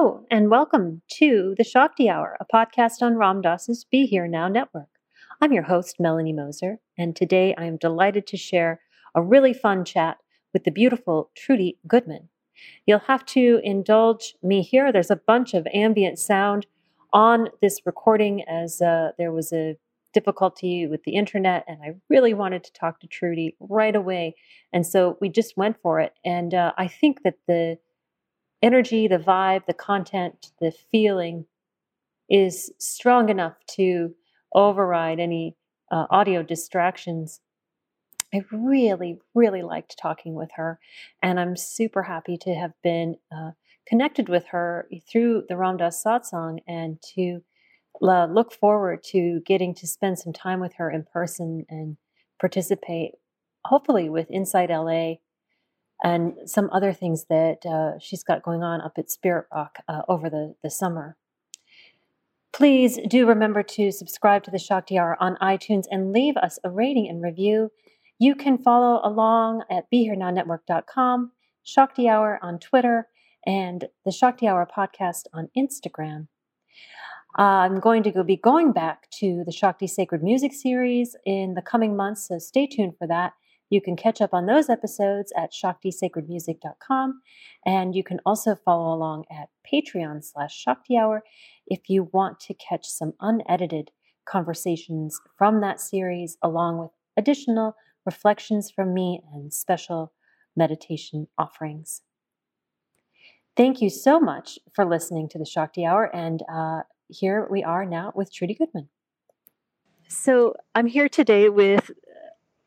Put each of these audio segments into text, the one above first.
Hello, and welcome to the Shakti Hour, a podcast on Ram Dass's Be Here Now network. I'm your host, Melanie Moser, and today I am delighted to share a really fun chat with the beautiful Trudy Goodman. You'll have to indulge me here. There's a bunch of ambient sound on this recording as uh, there was a difficulty with the internet, and I really wanted to talk to Trudy right away. And so we just went for it. And uh, I think that the energy, the vibe, the content, the feeling is strong enough to override any uh, audio distractions. I really, really liked talking with her, and I'm super happy to have been uh, connected with her through the Ram Dass satsang and to uh, look forward to getting to spend some time with her in person and participate, hopefully, with InsightLA and some other things that uh, she's got going on up at Spirit Rock uh, over the, the summer. Please do remember to subscribe to the Shakti Hour on iTunes and leave us a rating and review. You can follow along at BeHereNowNetwork.com, Shakti Hour on Twitter, and the Shakti Hour podcast on Instagram. I'm going to go be going back to the Shakti Sacred Music series in the coming months, so stay tuned for that. You can catch up on those episodes at shaktisacredmusic.com. And you can also follow along at Patreon slash Shakti Hour if you want to catch some unedited conversations from that series, along with additional reflections from me and special meditation offerings. Thank you so much for listening to the Shakti Hour. And uh, here we are now with Trudy Goodman. So I'm here today with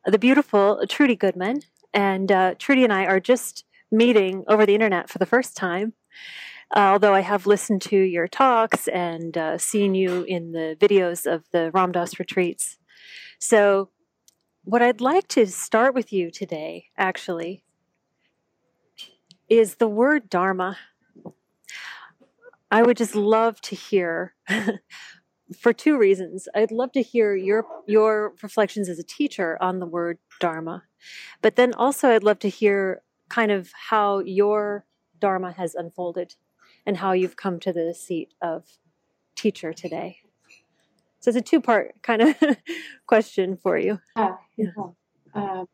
the beautiful Trudy Goodman. And uh, Trudy and I are just meeting over the internet for the first time. Uh, although I have listened to your talks and uh, seen you in the videos of the Ram Dass retreats. So, what I'd like to start with you today, actually, is the word Dharma. I would just love to hear for two reasons. I'd love to hear your your reflections as a teacher on the word dharma. But then also I'd love to hear kind of how your dharma has unfolded and how you've come to the seat of teacher today. So it's a two-part kind of question for you. Uh, yeah. Uh,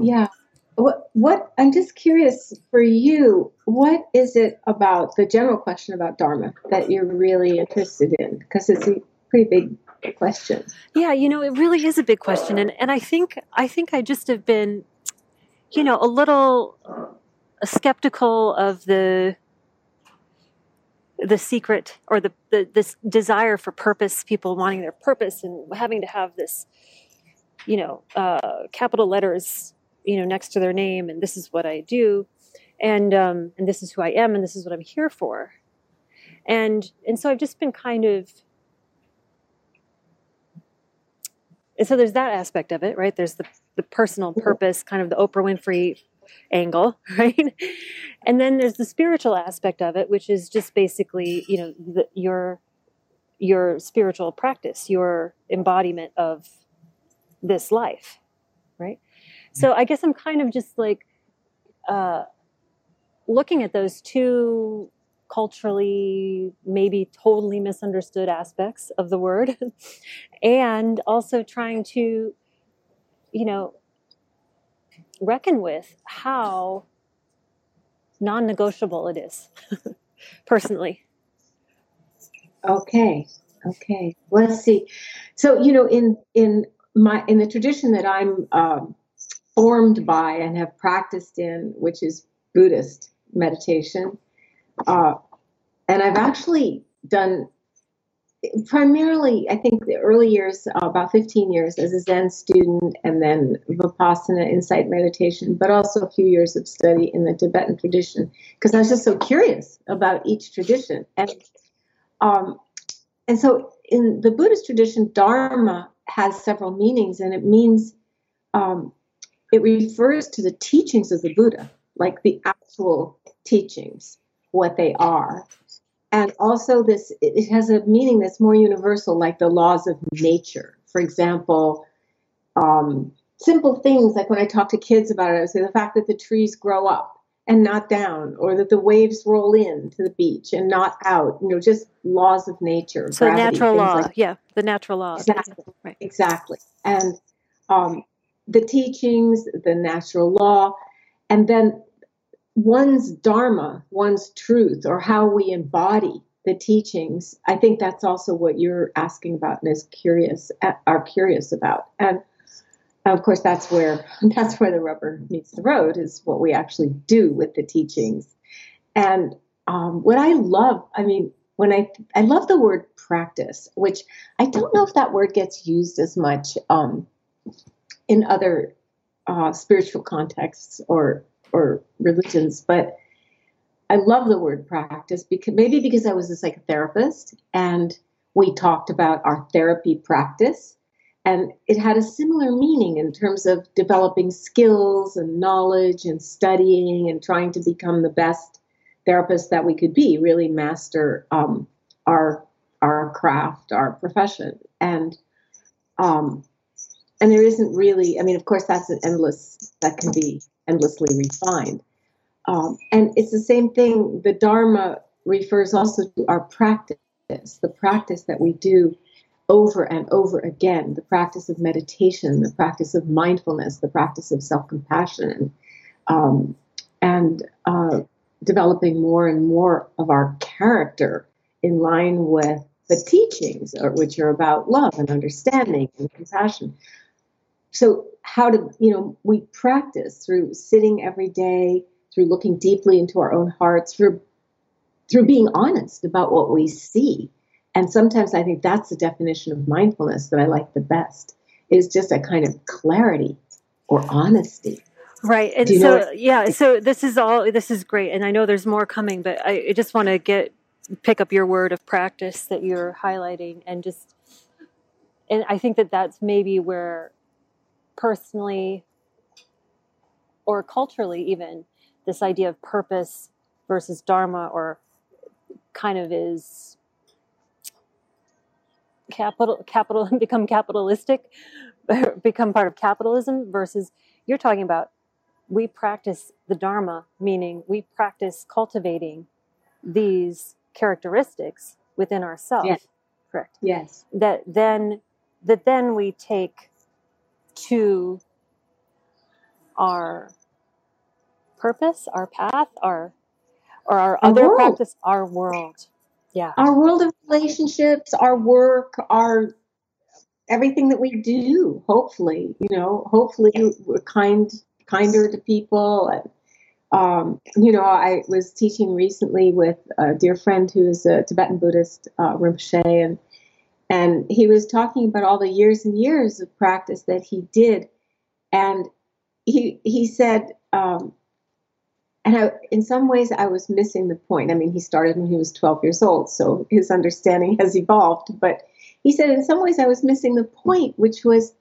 yeah what what I'm just curious for you, what is it about the general question about Dharma that you're really interested in? Because it's a pretty big question. Yeah, you know, it really is a big question, and and I think I think I just have been, you know, a little skeptical of the the secret or the, the this desire for purpose people wanting their purpose and having to have this you know uh, capital letters you know next to their name and this is what i do and um, and this is who i am and this is what i'm here for. And and so i've just been kind of and so there's that aspect of it right? There's the the personal purpose kind of the oprah winfrey angle right? And then there's the spiritual aspect of it which is just basically you know the, your your spiritual practice your embodiment of this life so I guess I'm kind of just like uh, looking at those two culturally maybe totally misunderstood aspects of the word and also trying to you know reckon with how non-negotiable it is personally. Okay okay. Let's see. So you know in in my in the tradition that i'm um, formed by and have practiced in which is buddhist meditation uh, and I've actually done primarily, I think, the early years, uh, about 15 years as a Zen student, and then Vipassana insight meditation, but also a few years of study in the Tibetan tradition because I was just so curious about each tradition. And um, and so in the Buddhist tradition, Dharma has several meanings, and it means um, it refers to the teachings of the Buddha, like the actual teachings what they are. And also, this it has a meaning that's more universal, like the laws of nature. For example, um, simple things like when I talk to kids about it, I say the fact that the trees grow up and not down, or that the waves roll in to the beach and not out. You know, just laws of nature. So gravity, natural law, like yeah, the natural law. Exactly, right. exactly. And um, the teachings, the natural law, and then one's dharma, one's truth, or how we embody the teachings. I think that's also what you're asking about and is curious are curious about. And of course, that's where that's where the rubber meets the road is what we actually do with the teachings. And um, what I love, I mean, when I I love the word practice, which I don't know if that word gets used as much um, in other uh, spiritual contexts or or religions, but I love the word practice because maybe because I was a psychotherapist and we talked about our therapy practice and it had a similar meaning in terms of developing skills and knowledge and studying and trying to become the best therapist that we could be, really master um, our our craft, our profession, and um, and there isn't really. I mean, of course, that's an endless that can be endlessly refined. Um, and it's the same thing. The Dharma refers also to our practice, the practice that we do over and over again, the practice of meditation, the practice of mindfulness, the practice of self compassion, um, and uh, developing more and more of our character in line with the teachings, which are about love and understanding and compassion so how to you know we practice through sitting every day through looking deeply into our own hearts through through being honest about what we see. And sometimes i think that's the definition of mindfulness that i like the best is just a kind of clarity or honesty. Right and so yeah so this is all this is great and i know there's more coming but i, I just want to get pick up your word of practice that you're highlighting and just and i think that that's maybe where personally or culturally even this idea of purpose versus dharma or kind of is capital capital become capitalistic become part of capitalism versus you're talking about we practice the dharma meaning we practice cultivating these characteristics within ourselves yes. correct. Yes. That then that then we take to our purpose, our path, our or our, our other world. practice, our world. Yeah. Our world of relationships, our work, our everything that we do, hopefully, you know, hopefully we're kind kinder to people and um, you know, I was teaching recently with a dear friend who's a Tibetan Buddhist, uh, Rinpoche, and and he was talking about all the years and years of practice that he did. And he, he said, um, and I, in some ways, I was missing the point. I mean, he started when he was 12 years old, so his understanding has evolved. But he said, in some ways, I was missing the point, which was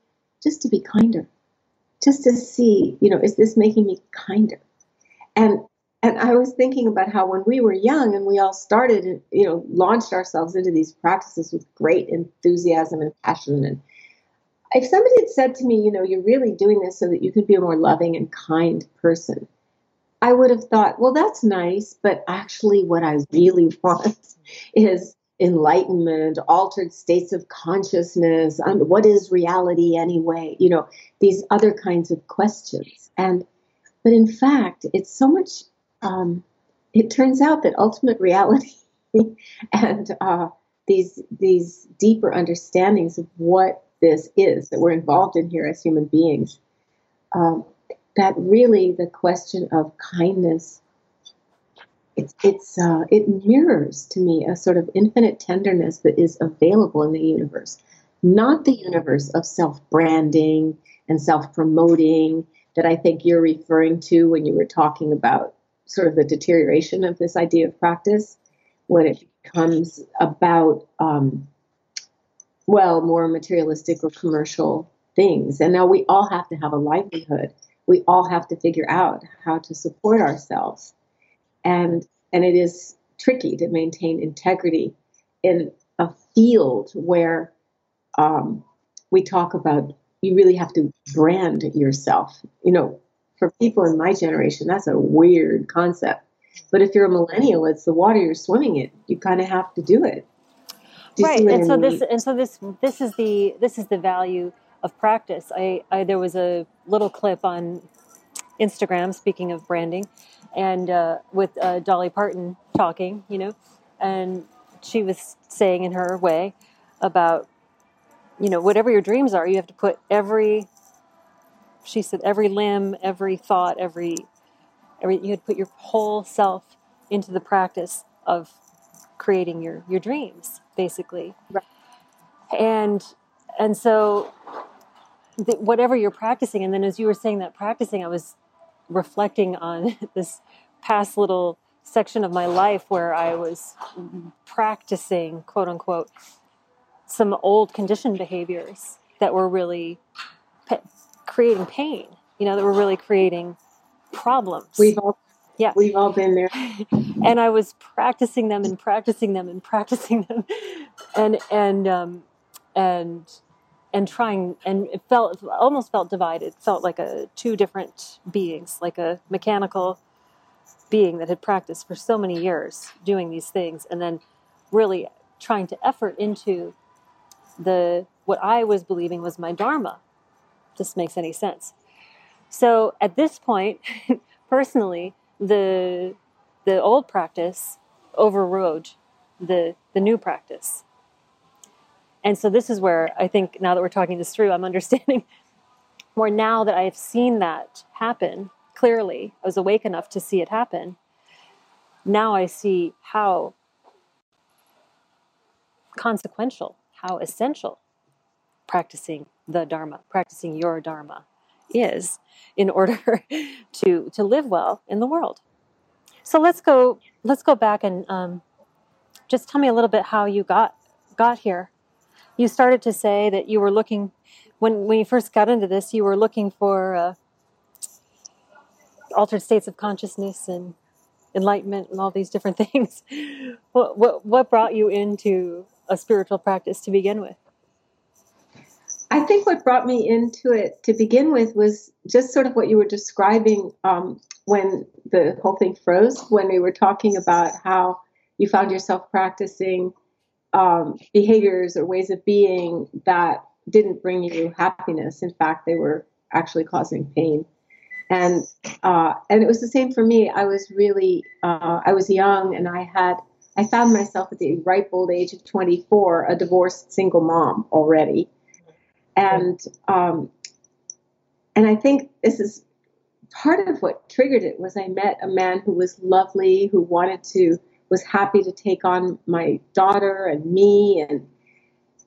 just to be kinder, just to see, you know, is this making me kinder? And and I was thinking about how when we were young and we all started, and you know, launched ourselves into these practices with great enthusiasm and passion. And if somebody had said to me, you know, you're really doing this so that you can be a more loving and kind person, I would have thought, well, that's nice, but actually, what I really want is enlightenment, altered states of consciousness, um, what is reality anyway? You know, these other kinds of questions. And, but in fact, it's so much, um, it turns out that ultimate reality and uh, these, these deeper understandings of what this is that we're involved in here as human beings, um, that really the question of kindness it's it's uh, it mirrors to me a sort of infinite tenderness that is available in the universe, not the universe of self branding and self promoting that I think you're referring to when you were talking about sort of the deterioration of this idea of practice when it becomes about um, well more materialistic or commercial things. And now we all have to have a livelihood. We all have to figure out how to support ourselves and and it is tricky to maintain integrity in a field where um, we talk about you really have to brand yourself. You know, for people in my generation, that's a weird concept. But if you're a millennial, it's the water you're swimming in. You kind of have to do it. Do right, and so this and so this this is the this is the value of practice. I, I there was a little clip on Instagram. Speaking of branding, and uh, with uh, Dolly Parton talking, you know, and she was saying in her way about, you know, whatever your dreams are, you have to put every, she said, every limb, every thought, every, every, you had put your whole self into the practice of creating your your dreams, basically. Right. And and so, the, whatever you're practicing, and then as you were saying that practicing, I was reflecting on this past little section of my life where I was practicing, quote unquote, some old conditioned behaviors that were really creating pain, you know, that were really creating problems. We've all, yeah, we've all been there. and I was practicing them and practicing them and practicing them, and and um, and and trying and it felt almost felt divided felt like a two different beings like a mechanical being that had practiced for so many years doing these things and then really trying to effort into the what i was believing was my dharma this makes any sense so at this point personally the the old practice overrode the the new practice and so this is where I think now that we're talking this through, I'm understanding more now that I've seen that happen clearly. I was awake enough to see it happen. Now I see how consequential, how essential practicing the Dharma, practicing your Dharma is in order to to live well in the world. So let's go let's go back and um, just tell me a little bit how you got got here. You started to say that you were looking when when you first got into this you were looking for uh, altered states of consciousness and enlightenment and all these different things. What, what what brought you into a spiritual practice to begin with I think what brought me into it to begin with was just sort of what you were describing um, when the whole thing froze, when we were talking about how you found yourself practicing um, behaviors or ways of being that didn't bring you happiness. In fact, they were actually causing pain. And uh, and it was the same for me. I was really uh, I was young, and I had I found myself at the ripe old age of 24, a divorced single mom already, and um, and I think this is part of what triggered it was I met a man who was lovely, who wanted to was happy to take on my daughter and me and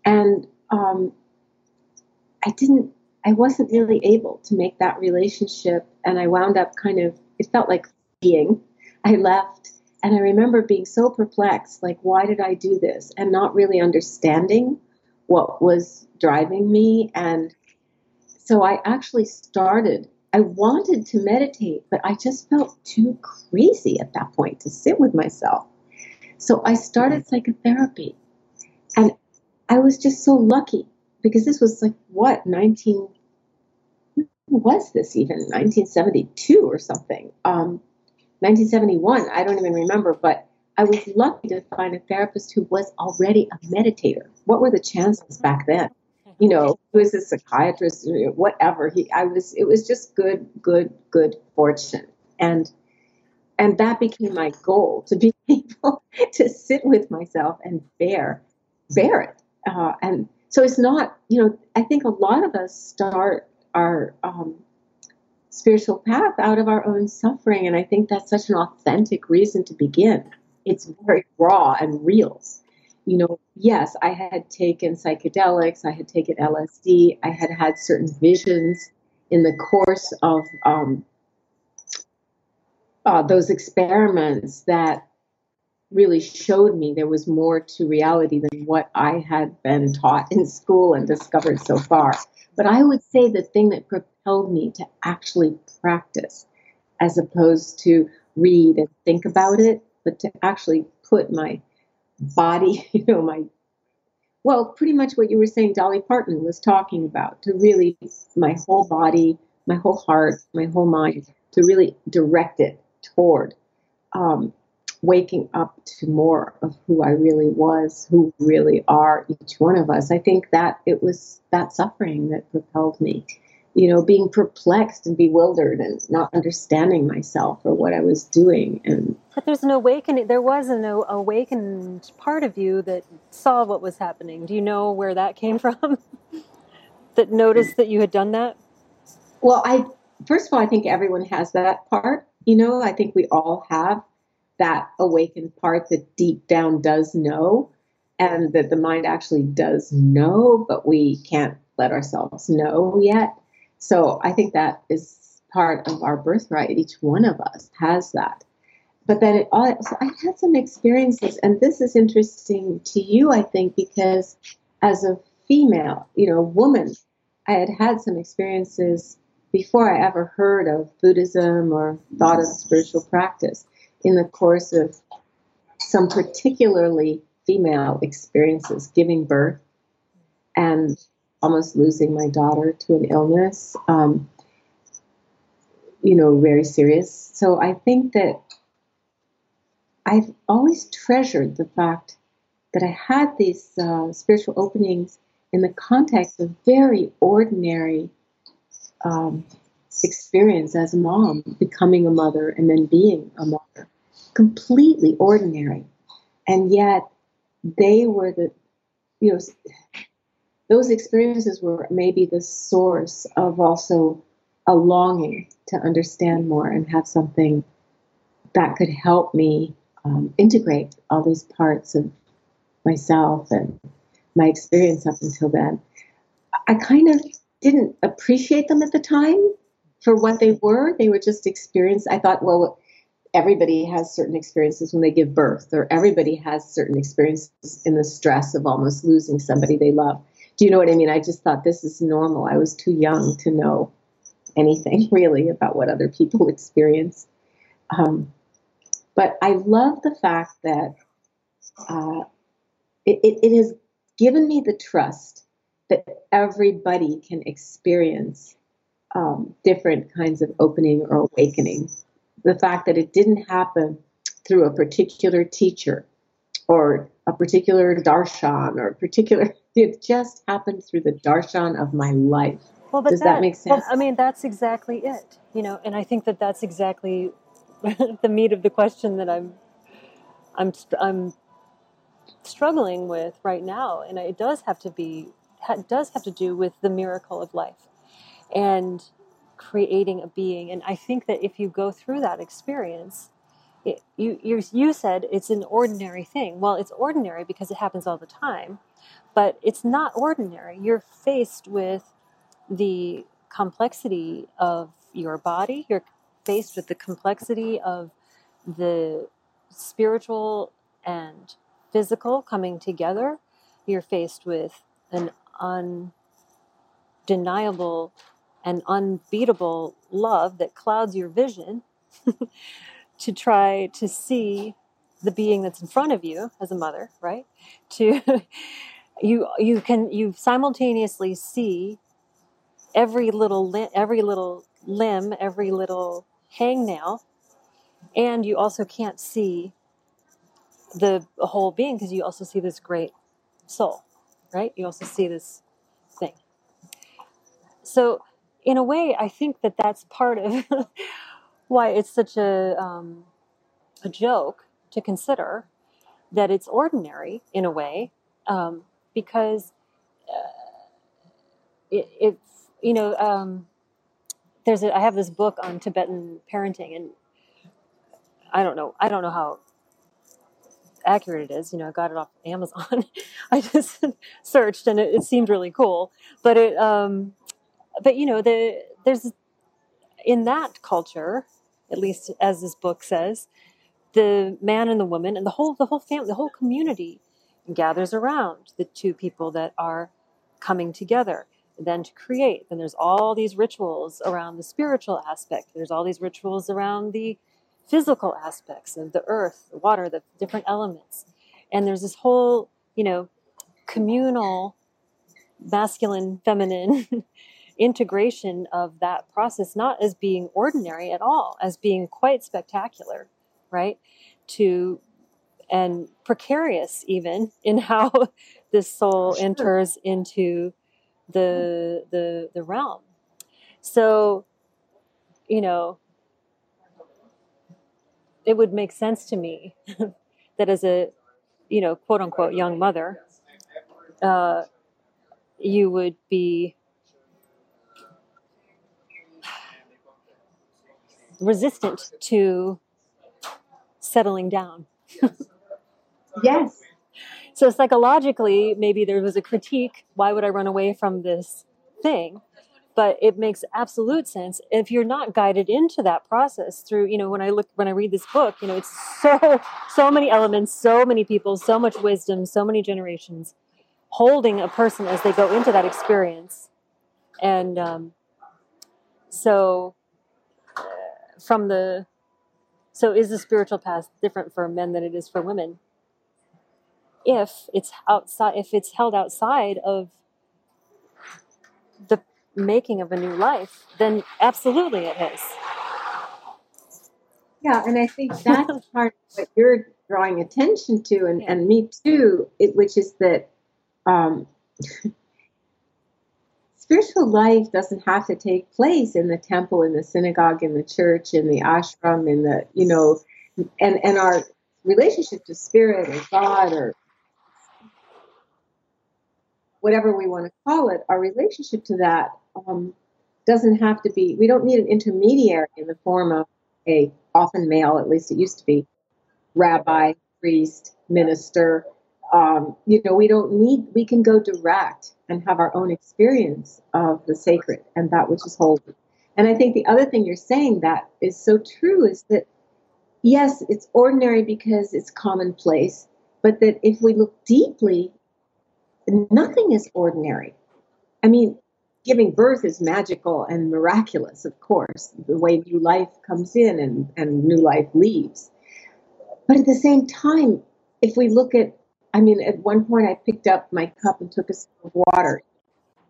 and um, I didn't I wasn't really able to make that relationship. And I wound up kind of it felt like being I left. And I remember being so perplexed like why did I do this? And not really understanding what was driving me and so I actually started I wanted to meditate, but I just felt too crazy at that point to sit with myself. So I started psychotherapy. And I was just so lucky because this was like, what, 19, was this even? 1972 or something. Um, 1971. I don't even remember, but I was lucky to find a therapist who was already a meditator. What were the chances back then? You know, who was a psychiatrist, whatever. He, I was. It was just good, good, good fortune, and and that became my goal to be able to sit with myself and bear, bear it. Uh, and so it's not, you know, I think a lot of us start our um, spiritual path out of our own suffering, and I think that's such an authentic reason to begin it's very raw and real. You know, yes, I had taken psychedelics, I had taken LSD, I had had certain visions in the course of um, uh, those experiments that really showed me there was more to reality than what I had been taught in school and discovered so far. But I would say the thing that propelled me to actually practice, as opposed to read and think about it, but to actually put my body, you know, my well, pretty much what you were saying, Dolly Parton was talking about, to really my whole body, my whole heart, my whole mind, to really direct it toward um, waking up to more of who I really was, who really are each one of us. I think that it was that suffering that propelled me you know, being perplexed and bewildered and not understanding myself or what I was doing. And but there's an awakening. There was an awakened part of you that saw what was happening. Do you know where that came from? that noticed that you had done that. Well, I first of all, I think everyone has that part. You know, I think we all have that awakened part that deep down does know, and that the mind actually does know, but we can't let ourselves know yet. So I think that is part of our birthright. Each one of us has that. But then it all, so I had some experiences, and this is interesting to you, I think, because as a female, you know, woman, I had had some experiences before I ever heard of Buddhism or thought of spiritual practice in the course of some particularly female experiences, giving birth and almost losing my daughter to an illness, um, you know, very serious. So I think that I've always treasured the fact that I had these uh, spiritual openings in the context of very ordinary um, experience as a mom, becoming a mother and then being a mother. Completely ordinary. And yet they were the, you know, those experiences were maybe the source of also a longing to understand more and have something that could help me um, integrate all these parts of myself and my experience up until then. I kind of didn't appreciate them at the time for what they were. They were just experience. I thought, well, everybody has certain experiences when they give birth, or everybody has certain experiences in the stress of almost losing somebody they love. Do you know what I mean? I just thought this is normal. I was too young to know anything really about what other people experience. Um, but I love the fact that uh, it, it, it has given me the trust that everybody can experience um, different kinds of opening or awakening. The fact that it didn't happen through a particular teacher or a particular darshan or a particular it just happened through the darshan of my life. Well, Does that, that, make sense? I mean, that's exactly it. You know, and I think that that's exactly the meat of the question that I'm, I'm, I'm struggling with right now, and it does have to be, it does have to do with the miracle of life, and creating a being. And I think that if you go through that experience, it, you, you, you said it's an ordinary thing. Well, it's ordinary because it happens all the time, but it's not ordinary. You're faced with the complexity of your body, you're faced with the complexity of the spiritual and physical coming together. You're faced with an undeniable and unbeatable love that clouds your vision to try to see the being that's in front of you as a mother, right? To you you can you simultaneously see every little li- every little limb, every little hangnail and you also can't see the whole being because you also see this great soul, right? You also see this thing. So, in a way, I think that that's part of why it's such a um, a joke to consider that it's ordinary in a way, um, because uh, it, it's you know um, there's a, I have this book on Tibetan parenting, and I don't know I don't know how accurate it is. You know, I got it off Amazon. I just searched, and it, it, seemed really cool. But it, um, but you know, the there's in that culture, at least as this book says, the man and the woman and the whole the whole family, the whole community gathers around the two people that are coming together then to create. Then there's all these rituals around the spiritual aspect. There's all these rituals around the physical aspects of the earth, the water, the different elements. And there's this whole, you know, communal masculine, feminine integration of that process, not as being ordinary at all, as being quite spectacular, right? To and precarious even in how this soul sure. enters into the the the realm. So, you know, it would make sense to me that as a you know quote unquote young mother uh, you would be resistant to settling down. Yes. So psychologically maybe there was a critique why would i run away from this thing? But it makes absolute sense if you're not guided into that process through you know when i look when i read this book you know it's so so many elements so many people so much wisdom so many generations holding a person as they go into that experience. And um, so from the so is the spiritual path different for men than it is for women if it's outside if it's held outside of the making of a new life, then absolutely it is. Yeah, and I think that's part of what you're drawing attention to, and, yeah. and me too, it, which is that um, spiritual life doesn't have to take place in the temple, in the synagogue, in the church, in the ashram, in the, you know, and, and our relationship to spirit or God or whatever we want to call it, our relationship to that um, doesn't have to be, we don't need an intermediary in the form of a, often male, at least it used to be, rabbi, priest, minister. Um, you know, we don't need, we can go direct and have our own experience of the sacred and that which is holy. And I think the other thing you're saying that is so true is that, yes, it's ordinary because it's commonplace, but that if we look deeply, nothing is ordinary. I mean, giving birth is magical and miraculous, of course, the way new life comes in and, and new life leaves. But at the same time, if we look at, I mean, at one point I picked up my cup and took a sip of water.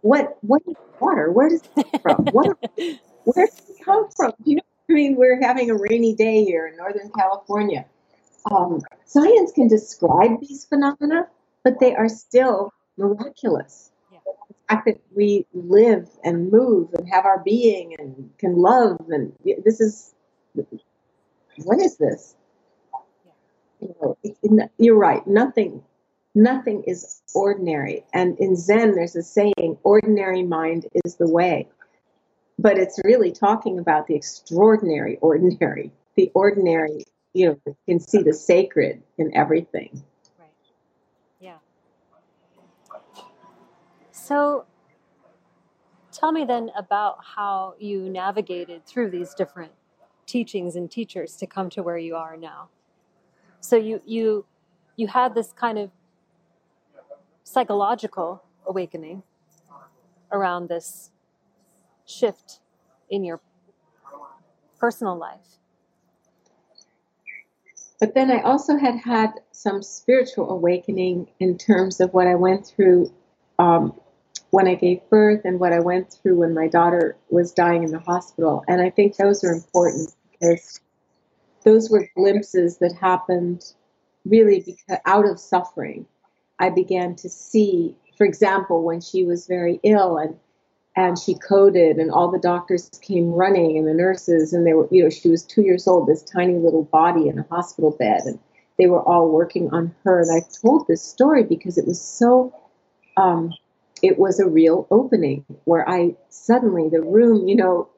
What what is water? Where does it come from? What where does it come from? You know, I mean, we're having a rainy day here in Northern California. Um, science can describe these phenomena, but they are still miraculous The fact that we live and move and have our being and can love and this is what is this you know you're right nothing nothing is ordinary and in zen there's a saying ordinary mind is the way but it's really talking about the extraordinary ordinary the ordinary you know can see the sacred in everything Right. Yeah. So tell me then about how you navigated through these different teachings and teachers to come to where you are now. So you you you had this kind of psychological awakening around this shift in your personal life. But then I also had had some spiritual awakening in terms of what I went through um, when I gave birth and what I went through when my daughter was dying in the hospital. And I think those are important because those were glimpses that happened really because out of suffering. I began to see, for example, when she was very ill and and she coded and all the doctors came running and the nurses and they were you know she was two years old this tiny little body in a hospital bed and they were all working on her. And i told this story because it was so um, it was a real opening where i suddenly the room you know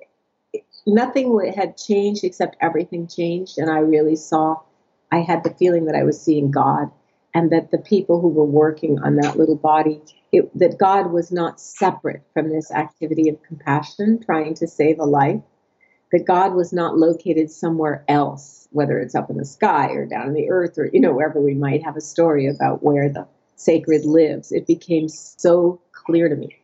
nothing had changed except everything changed and i really saw i had the feeling that i was seeing god and that the people who were working on that little body it, that God was not separate from this activity of compassion, trying to save a life, that God was not located somewhere else, whether it's up in the sky or down in the earth or, you know, wherever we might have a story about where the sacred lives. It became so clear to me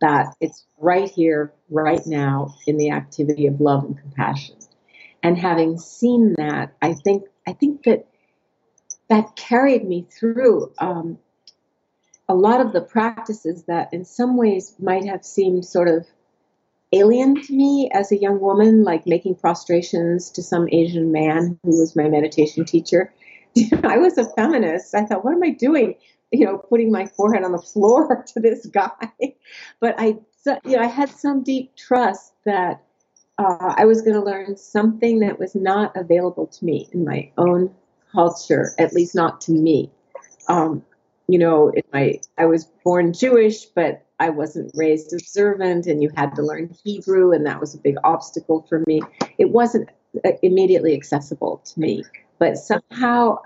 that it's right here, right now, in the activity of love and compassion. And having seen that, I think I think that that carried me through um, a lot of the practices that in some ways might have seemed sort of alien to me as a young woman, like making prostrations to some Asian man who was my meditation teacher. I was a feminist. I thought, what am I doing? You know, putting my forehead on the floor to this guy. But I, you know, I had some deep trust that uh, I was going to learn something that was not available to me in my own culture, at least not to me. Um, you know, my I was born Jewish, but I wasn't raised observant, and you had to learn Hebrew, and that was a big obstacle for me. It wasn't uh, immediately accessible to me, but somehow,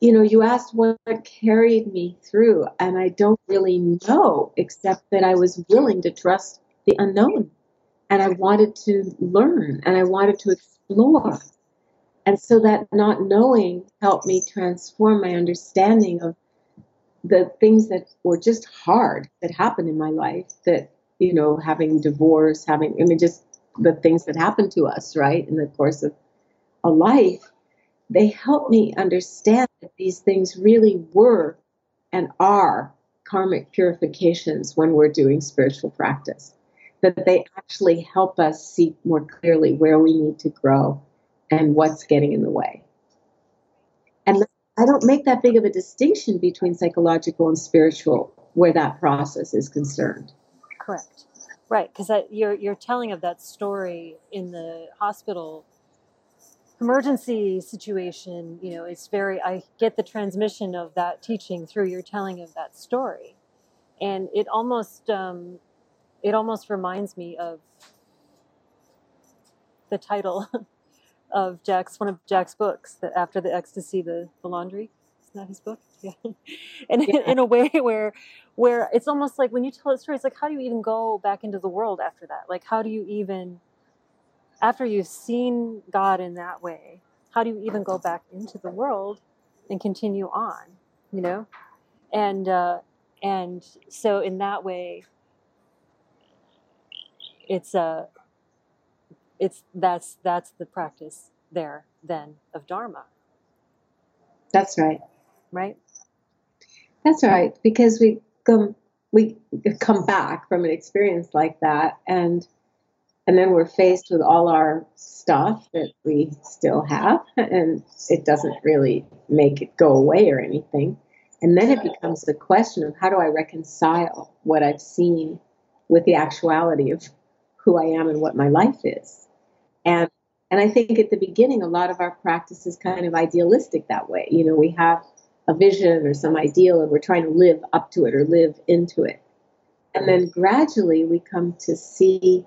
you know, you asked what carried me through, and I don't really know, except that I was willing to trust the unknown, and I wanted to learn, and I wanted to explore. And so that not knowing helped me transform my understanding of the things that were just hard that happened in my life that, you know, having divorce, having, I mean, just the things that happen to us, right, in the course of a life, they help me understand that these things really were and are karmic purifications when we're doing spiritual practice. That they actually help us see more clearly where we need to grow and what's getting in the way. And I don't make that big of a distinction between psychological and spiritual where that process is concerned. Correct. Right, because you're you're telling of that story in the hospital emergency situation. You know, it's very. I get the transmission of that teaching through your telling of that story, and it almost um, it almost reminds me of the title of Jack's one of Jack's books that after the ecstasy, the, the laundry. Isn't that his book? Yeah. and yeah. In, in, a way where where it's almost like when you tell a story, it's like how do you even go back into the world after that? Like how do you even after you've seen God in that way, how do you even go back into the world and continue on? You know? And uh and so in that way it's a it's that's that's the practice there then of dharma. That's right. Right? That's right because we come we come back from an experience like that and and then we're faced with all our stuff that we still have and it doesn't really make it go away or anything. And then it becomes the question of how do i reconcile what i've seen with the actuality of who i am and what my life is and and I think at the beginning, a lot of our practice is kind of idealistic that way. You know, we have a vision or some ideal and we're trying to live up to it or live into it. And then gradually we come to see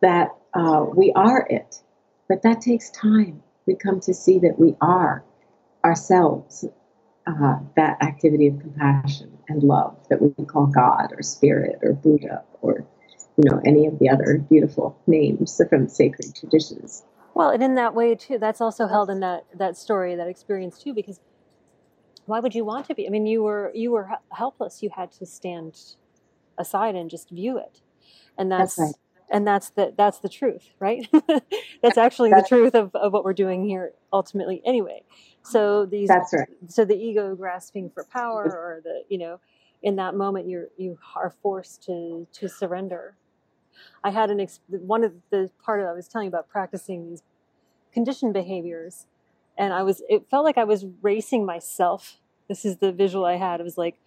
that uh, we are it. But that takes time. We come to see that we are ourselves, uh, that activity of compassion and love that we call God or Spirit or Buddha or you know any of the other beautiful names from sacred traditions. Well, and in that way too, that's also held in that that story, that experience too, because why would you want to be? I mean, you were you were helpless. You had to stand aside and just view it, and that's, that's right. and that's the that's the truth, right? that's actually that's, the truth of, of what we're doing here ultimately, anyway. So these that's right. So the ego grasping for power, or the you know, in that moment, you're you are forced to to surrender I had an ex- one of the part of I was telling you about practicing these conditioned behaviors. And I was, it felt like I was racing myself. This is the visual I had. It was like,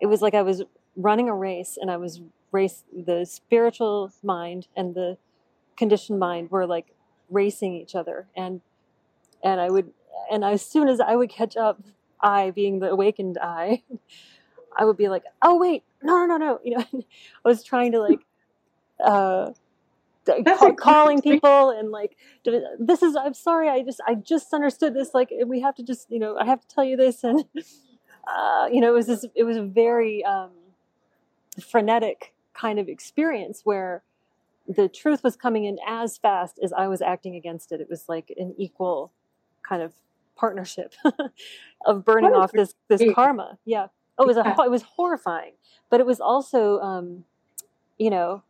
it was like I was running a race and I was race, the spiritual mind and the conditioned mind were like racing each other. And, and I would, and as soon as I would catch up, I being the awakened I, I would be like, oh wait, no, no, no, no. You know, I was trying to like, uh, call, calling people and like this is i'm sorry i just i just understood this like we have to just you know i have to tell you this and uh, you know it was this it was a very um, frenetic kind of experience where the truth was coming in as fast as i was acting against it. It was like an equal kind of partnership of burning off this this karma. Yeah. Oh, it was a it was horrifying but it was also um, you know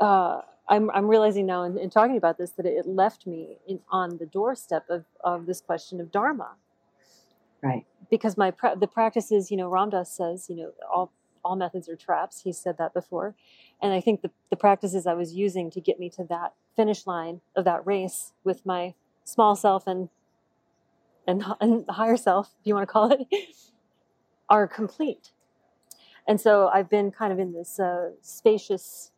uh, I'm, I'm realizing now in, in, talking about this that it left me in, on the doorstep of, of this question of dharma. Right. Because my pra- the practices, you know, Ram Dass says, you know, all all methods are traps. He said that before, and I think the the practices I was using to get me to that finish line of that race with my small self and and, and higher self, if you want to call it, are complete. And so I've been kind of in this uh, spacious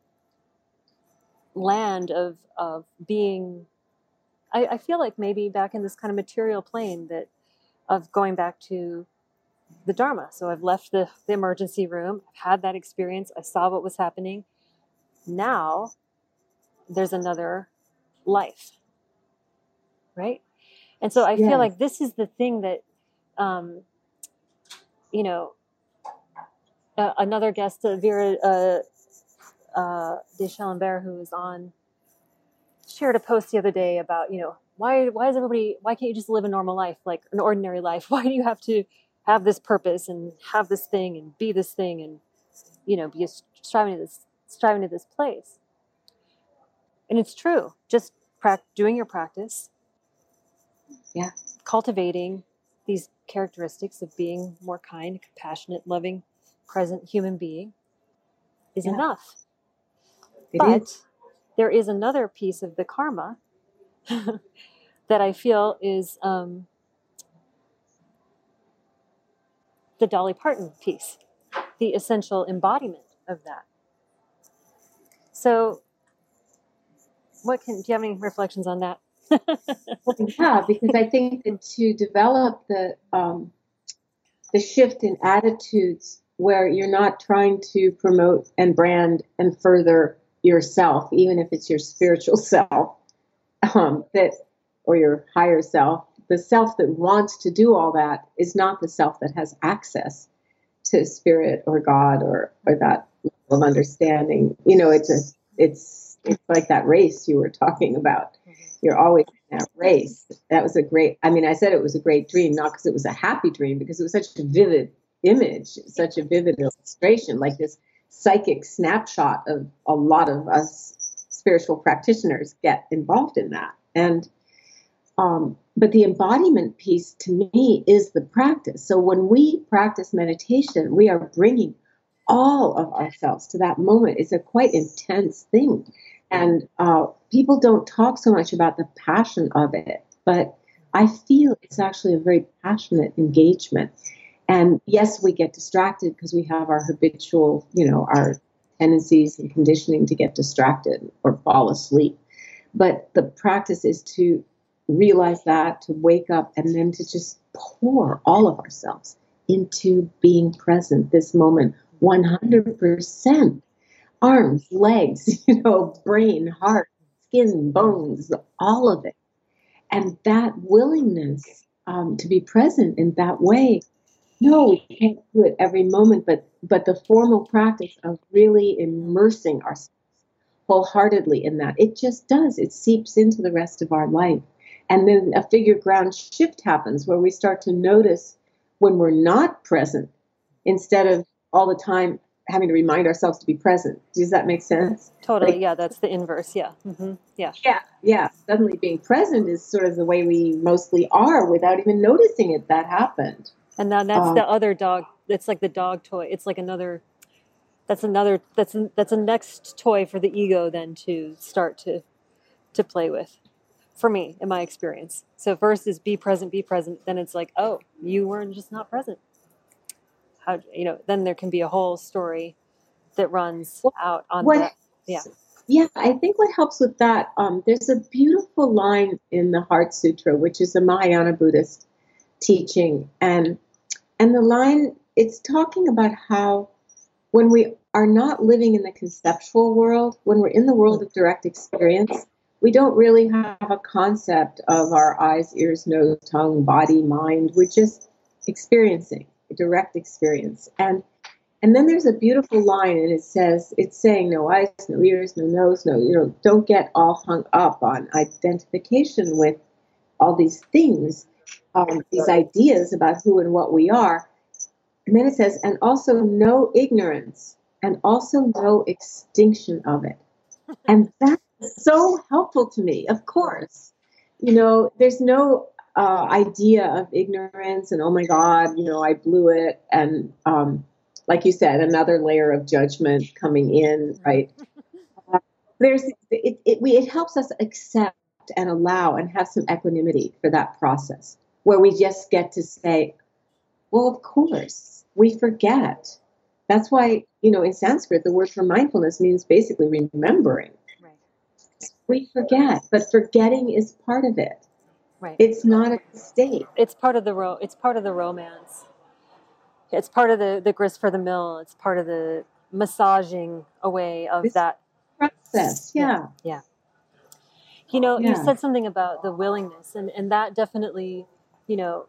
land of of being I, I, feel like maybe back in this kind of material plane that of going back to the dharma. So i've left the, the emergency room i've had that experience i saw what was happening. Now there's another life right? And so i yeah. feel like this is the thing that um, you know uh, another guest uh, vera uh, uh, de Chalambert, who was on, shared a post the other day about, you know, why why is everybody why can't you just live a normal life, like an ordinary life? Why do you have to have this purpose and have this thing and be this thing and you know be striving to this striving to this place? And it's true. Just pra- doing your practice, yeah, cultivating these characteristics of being more kind, compassionate, loving, present human being is yeah. enough. It but is. there is another piece of the karma that I feel is um, the Dolly Parton piece, the essential embodiment of that. So, what can do you have any reflections on that? yeah, because I think that to develop the um, the shift in attitudes where you're not trying to promote and brand and further yourself, even if it's your spiritual self, um, that or your higher self, the self that wants to do all that is not the self that has access to spirit or God or or that level of understanding. You know, it's a it's it's like that race you were talking about. You're always in that race. That was a great. I mean, I said it was a great dream, not because it was a happy dream, because it was such a vivid image, such a vivid illustration, like this psychic snapshot of a lot of us spiritual practitioners get involved in that. And um, but the embodiment piece to me is the practice. So when we practice meditation, we are bringing all of ourselves to that moment. It's a quite intense thing. And uh, people don't talk so much about the passion of it, but I feel it's actually a very passionate engagement. And yes, we get distracted because we have our habitual, you know, our tendencies and conditioning to get distracted or fall asleep. But the practice is to realize that, to wake up, and then to just pour all of ourselves into being present this moment 100%. Arms, legs, you know, brain, heart, skin, bones, all of it. And that willingness um, to be present in that way no, we can't do it every moment, but but the formal practice of really immersing ourselves wholeheartedly in that, it just does. It seeps into the rest of our life. And then a figure ground shift happens where we start to notice when we're not present instead of all the time having to remind ourselves to be present. Does that make sense? Totally. Like, yeah, that's the inverse. Yeah. Mm-hmm. Yeah. Yeah. Yeah. Suddenly being present is sort of the way we mostly are without even noticing it that happened. And then that's um, the other dog. It's like the dog toy. It's like another. That's another. That's a, that's a next toy for the ego then to start to to play with. for me in my experience. So first is be present, be present. Then it's like, oh, you weren't just not present. How you know? Then there can be a whole story that runs well, out on what, that. Yeah. Yeah, I think what helps with that, um, there's a beautiful line in the Heart Sutra, which is a Mahayana Buddhist teaching, and and the line it's talking about how when we are not living in the conceptual world, when we're in the world of direct experience, we don't really have a concept of our eyes, ears, nose, tongue, body, mind. We're just experiencing direct experience. And and then there's a beautiful line, and it says, it's saying no eyes, no ears, no nose, no, you know, don't get all hung up on identification with all these things, um, these ideas about who and what we are. And then it says, and also no ignorance, and also no extinction of it. And that's so helpful to me, of course. You know, there's no uh, idea of ignorance and, oh my God, you know, I blew it. And, um, like you said, another layer of judgment coming in, right? Uh, there's it, it, we, it helps us accept and allow and have some equanimity for that process where we just get to say, well, of course, we forget. That's why, you know, in Sanskrit, the word for mindfulness means basically remembering. Right. We forget, but forgetting is part of it. Right. It's not a mistake. It's part of the ro- it's part of the romance it's part of the the grist for the mill. It's part of the massaging away of that process. Yeah. yeah. You know, yeah. you said something about the willingness, and and that definitely, you know,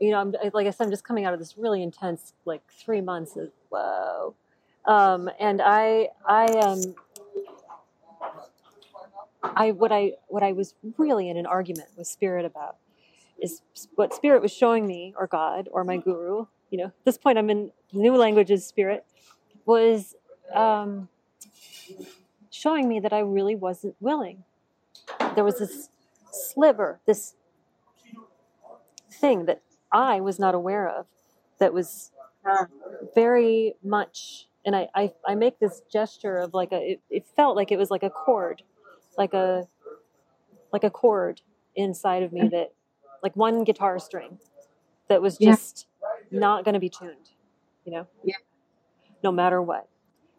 you know, I'm like I said, I'm just coming out of this really intense like three months of whoa, um, and I I um. I what I what I was really in an argument with spirit about is what spirit was showing me or God or my guru you know, at this point I'm in new languages spirit, was um, showing me that I really wasn't willing. There was this sliver, this thing that I was not aware of that was very much and I, I, I make this gesture of like a it, it, felt like it was like a chord like a like a chord inside of me that like one guitar string that was just not going to be tuned, you know? Yeah. No matter what.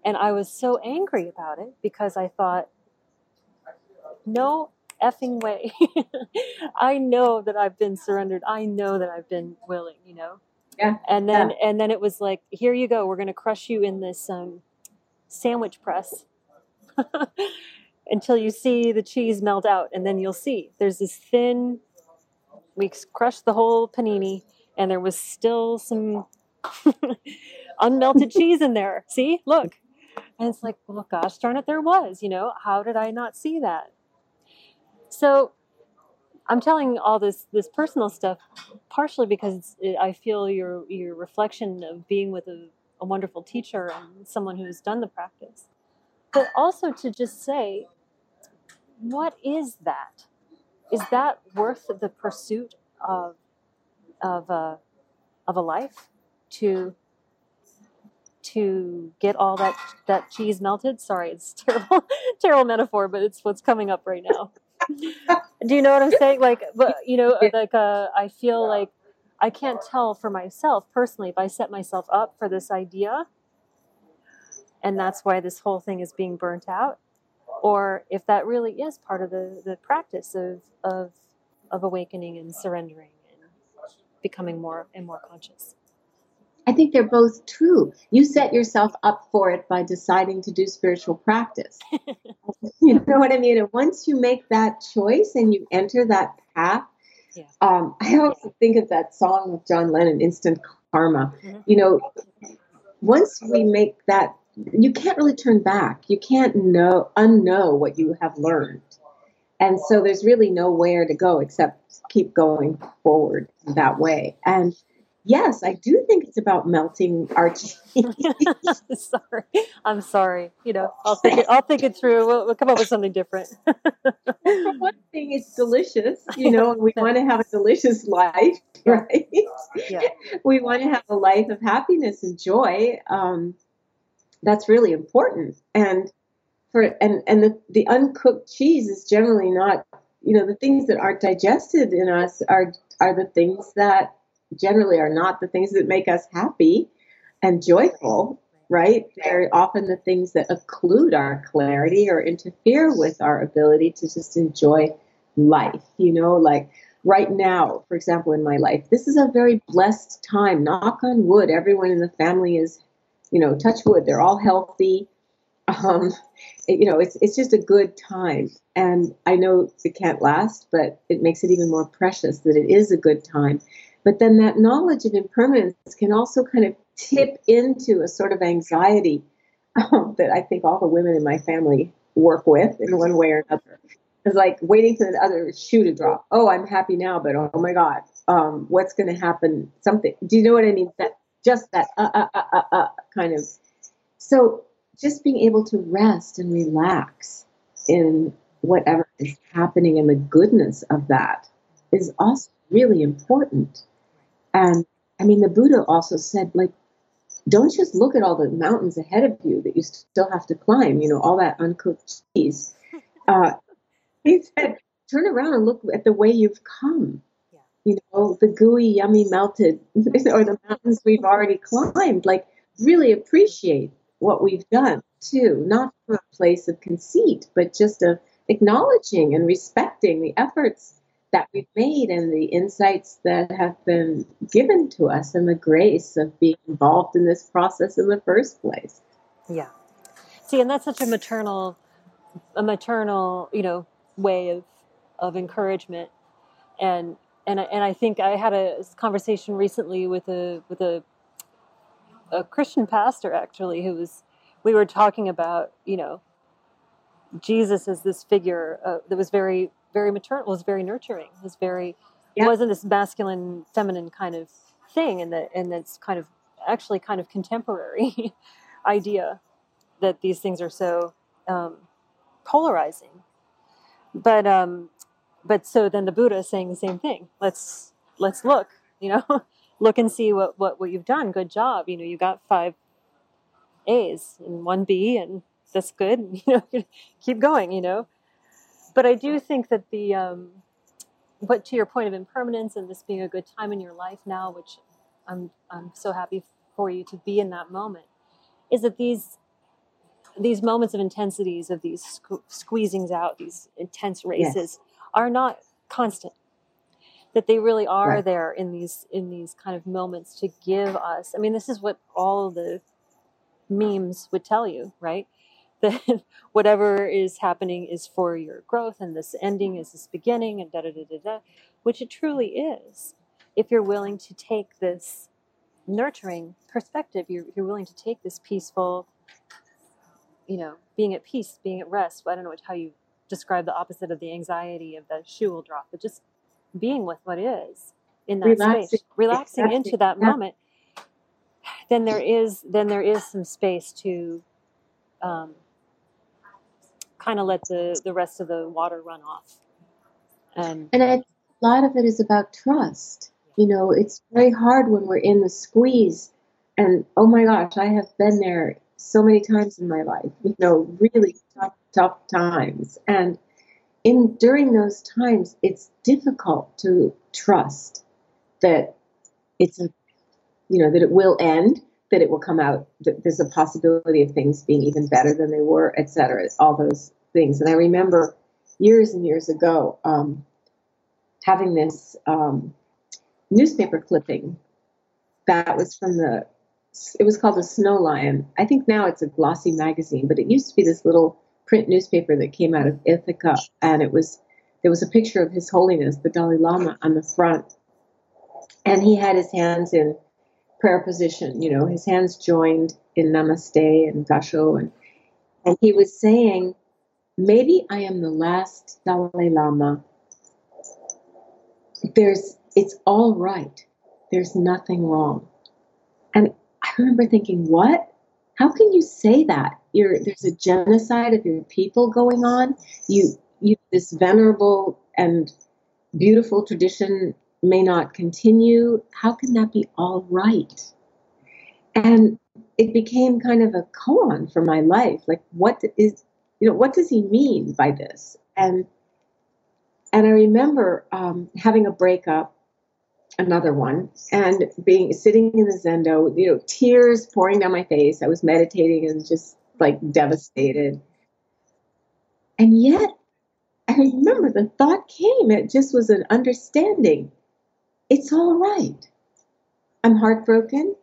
And I was so angry about it because I thought, no effing way. I know that I've been surrendered. I know that I've been willing, you know? Yeah. And then, yeah. and then it was like, here you go. We're going to crush you in this um, sandwich press until you see the cheese melt out. And then you'll see there's this thin, we crushed the whole panini and there was still some unmelted cheese in there. See, look. And it's like, well, gosh darn it, there was, you know, how did I not see that? So I'm telling all this this personal stuff partially because it, I feel your your reflection of being with a, a wonderful teacher and someone who's done the practice, but also to just say, what is that? Is that worth the pursuit of of a of a life to to get all that that cheese melted. Sorry, it's terrible terrible metaphor, but it's what's coming up right now. Do you know what I'm saying? Like, but you know, like uh, I feel like I can't tell for myself personally if I set myself up for this idea, and that's why this whole thing is being burnt out, or if that really is part of the the practice of of of awakening and surrendering and becoming more and more conscious. I think they're both true. You set yourself up for it by deciding to do spiritual practice. you know what I mean? And once you make that choice and you enter that path, yeah. um, I also think of that song with John Lennon, Instant Karma. Mm-hmm. You know, once we make that, you can't really turn back. You can't know unknow what you have learned. And so there's really nowhere to go except keep going forward that way. And yes, I do think it's about melting our cheese. sorry, I'm sorry. You know, I'll think it. I'll think it through. We'll, we'll come up with something different. For one thing, it's delicious. You know, we want to have a delicious life, right? Yeah. We want to have a life of happiness and joy. Um, that's really important. And for and and the, the uncooked cheese is generally not you know, the things that aren't digested in us are are the things that generally are not the things that make us happy and joyful, right? They're often the things that occlude our clarity or interfere with our ability to just enjoy life. You know, like right now, for example, in my life, this is a very blessed time. Knock on wood, everyone in the family is, you know, touch wood, they're all healthy. Um, you know, it's it's just a good time, and I know it can't last, but it makes it even more precious that it is a good time. But then that knowledge of impermanence can also kind of tip into a sort of anxiety um, that I think all the women in my family work with in one way or another. It's like waiting for the other shoe to drop. Oh, I'm happy now, but oh my God, um, what's going to happen? Something. Do you know what I mean? That just that uh, uh, uh, uh, uh, kind of. So just being able to rest and relax in whatever is happening and the goodness of that is also really important. And I mean, the Buddha also said, like, don't just look at all the mountains ahead of you that you still have to climb, you know, all that uncooked cheese. Uh, he said, turn around and look at the way you've come. Yeah. You know, the gooey, yummy, melted, or the mountains we've already climbed. Like, really appreciate what we've done too, not from a place of conceit, but just of acknowledging and respecting the efforts that we've made and the insights that have been given to us and the grace of being involved in this process in the first place. Yeah. See, and that's such a maternal, a maternal, you know, way of of encouragement, and and and I think I had a conversation recently with a with a a Christian pastor actually who was we were talking about you know Jesus as this figure uh, that was very very maternal was very nurturing was very yeah. wasn't this masculine feminine kind of thing and that and that's kind of actually kind of contemporary idea that these things are so um, polarizing. But um but so then the buddha is saying the same thing. Let's let's look you know look and see what what what you've done. Good job. You know you got five a's and one b and that's good. You know keep going you know but i do think that the um but to your point of impermanence and this being a good time in your life now which i'm i'm so happy for you to be in that moment is that these these moments of intensities of these sque- squeezings out these intense races yes. are not constant that they really are right. there in these in these kind of moments to give us i mean this is what all the memes would tell you right that whatever is happening is for your growth and this ending is this beginning and da da da da da which it truly is if you're willing to take this nurturing perspective you're, you're willing to take this peaceful you know, being at peace, being at rest. I don't know how you describe the opposite of the anxiety of the shoe will drop, but just being with what is in that relaxing. space, relaxing exactly. into that yeah. moment. Then there is then there is some space to um, kind of let the the rest of the water run off. Um, and a lot of it is about trust. You know, it's very hard when we're in the squeeze. And oh my gosh, I have been there so many times in my life, you know, really tough, tough times. And in during those times, it's difficult to trust that it's a, you know, that it will end, that it will come out, that there's a possibility of things being even better than they were, et cetera, all those things. And I remember years and years ago um, having this um, newspaper clipping that was from the it was called the Snow Lion. I think now it's a glossy magazine, but it used to be this little print newspaper that came out of Ithaca, and it was there was a picture of His Holiness the Dalai Lama on the front, and he had his hands in prayer position. You know, his hands joined in Namaste and Gassho, and and he was saying, maybe I am the last Dalai Lama. There's it's all right. There's nothing wrong. And I remember thinking, what? How can you say that? You're, there's a genocide of your people going on. You, you, this venerable and beautiful tradition may not continue. How can that be all right? And it became kind of a koan for my life. Like, what is, you know, what does he mean by this? And and I remember um, having a breakup, another one, and being sitting in the zendo, you know, tears pouring down my face. I was meditating and just like devastated. And yet, I remember the thought came. It just was an understanding. It's all right. I'm heartbroken,